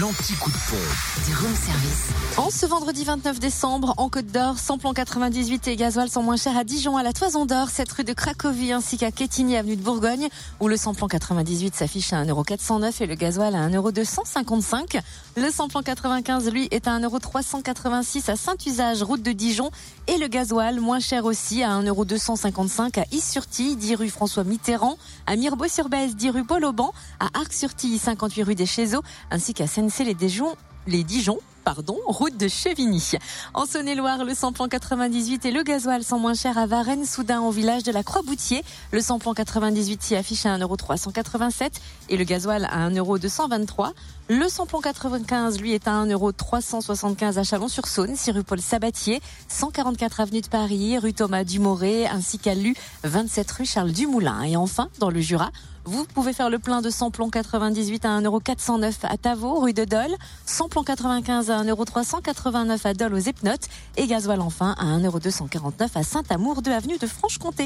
l'anti-coup de pont. Du room service. En ce vendredi 29 décembre, en Côte d'Or, samplon 98 et gasoil sont moins chers à Dijon, à la Toison d'Or, cette rue de Cracovie ainsi qu'à Quetigny, avenue de Bourgogne, où le samplon 98 s'affiche à 1,409€ et le gasoil à 1,255€. Le samplon 95, lui, est à 1,386€ à Saint-Usage, route de Dijon, et le gasoil moins cher aussi à 1,255€ à Is-sur-Tille, 10 rue François Mitterrand, à Mirbeau-sur-Bèze, 10 rue Paul Auban, à Arc-sur-Tille, 58 rue des Chézeaux, ainsi qu'à Sensey-les-Dijon, les Dijon, pardon, route de Chevigny. En Saône-et-Loire, le samplon 98 et le gasoil sont moins chers à Varennes, Soudain, au village de la Croix-Boutier. Le samplon 98 s'y affiche à 1,387€ et le gasoil à 1,223€. Le samplon 95, lui, est à 1,375€ à Chalon-sur-Saône, 6 rue Paul Sabatier, 144 avenue de Paris, rue Thomas Dumoré, ainsi qu'à Lu, 27 rue Charles Dumoulin. Et enfin, dans le Jura, vous pouvez faire le plein de samplon 98 à 1,409€ à Tavaux, rue de Dole, samplon 95 à 1,389€ à Dole aux Epnotes et gasoil enfin à 1,249€ à Saint-Amour de avenue de Franche-Comté.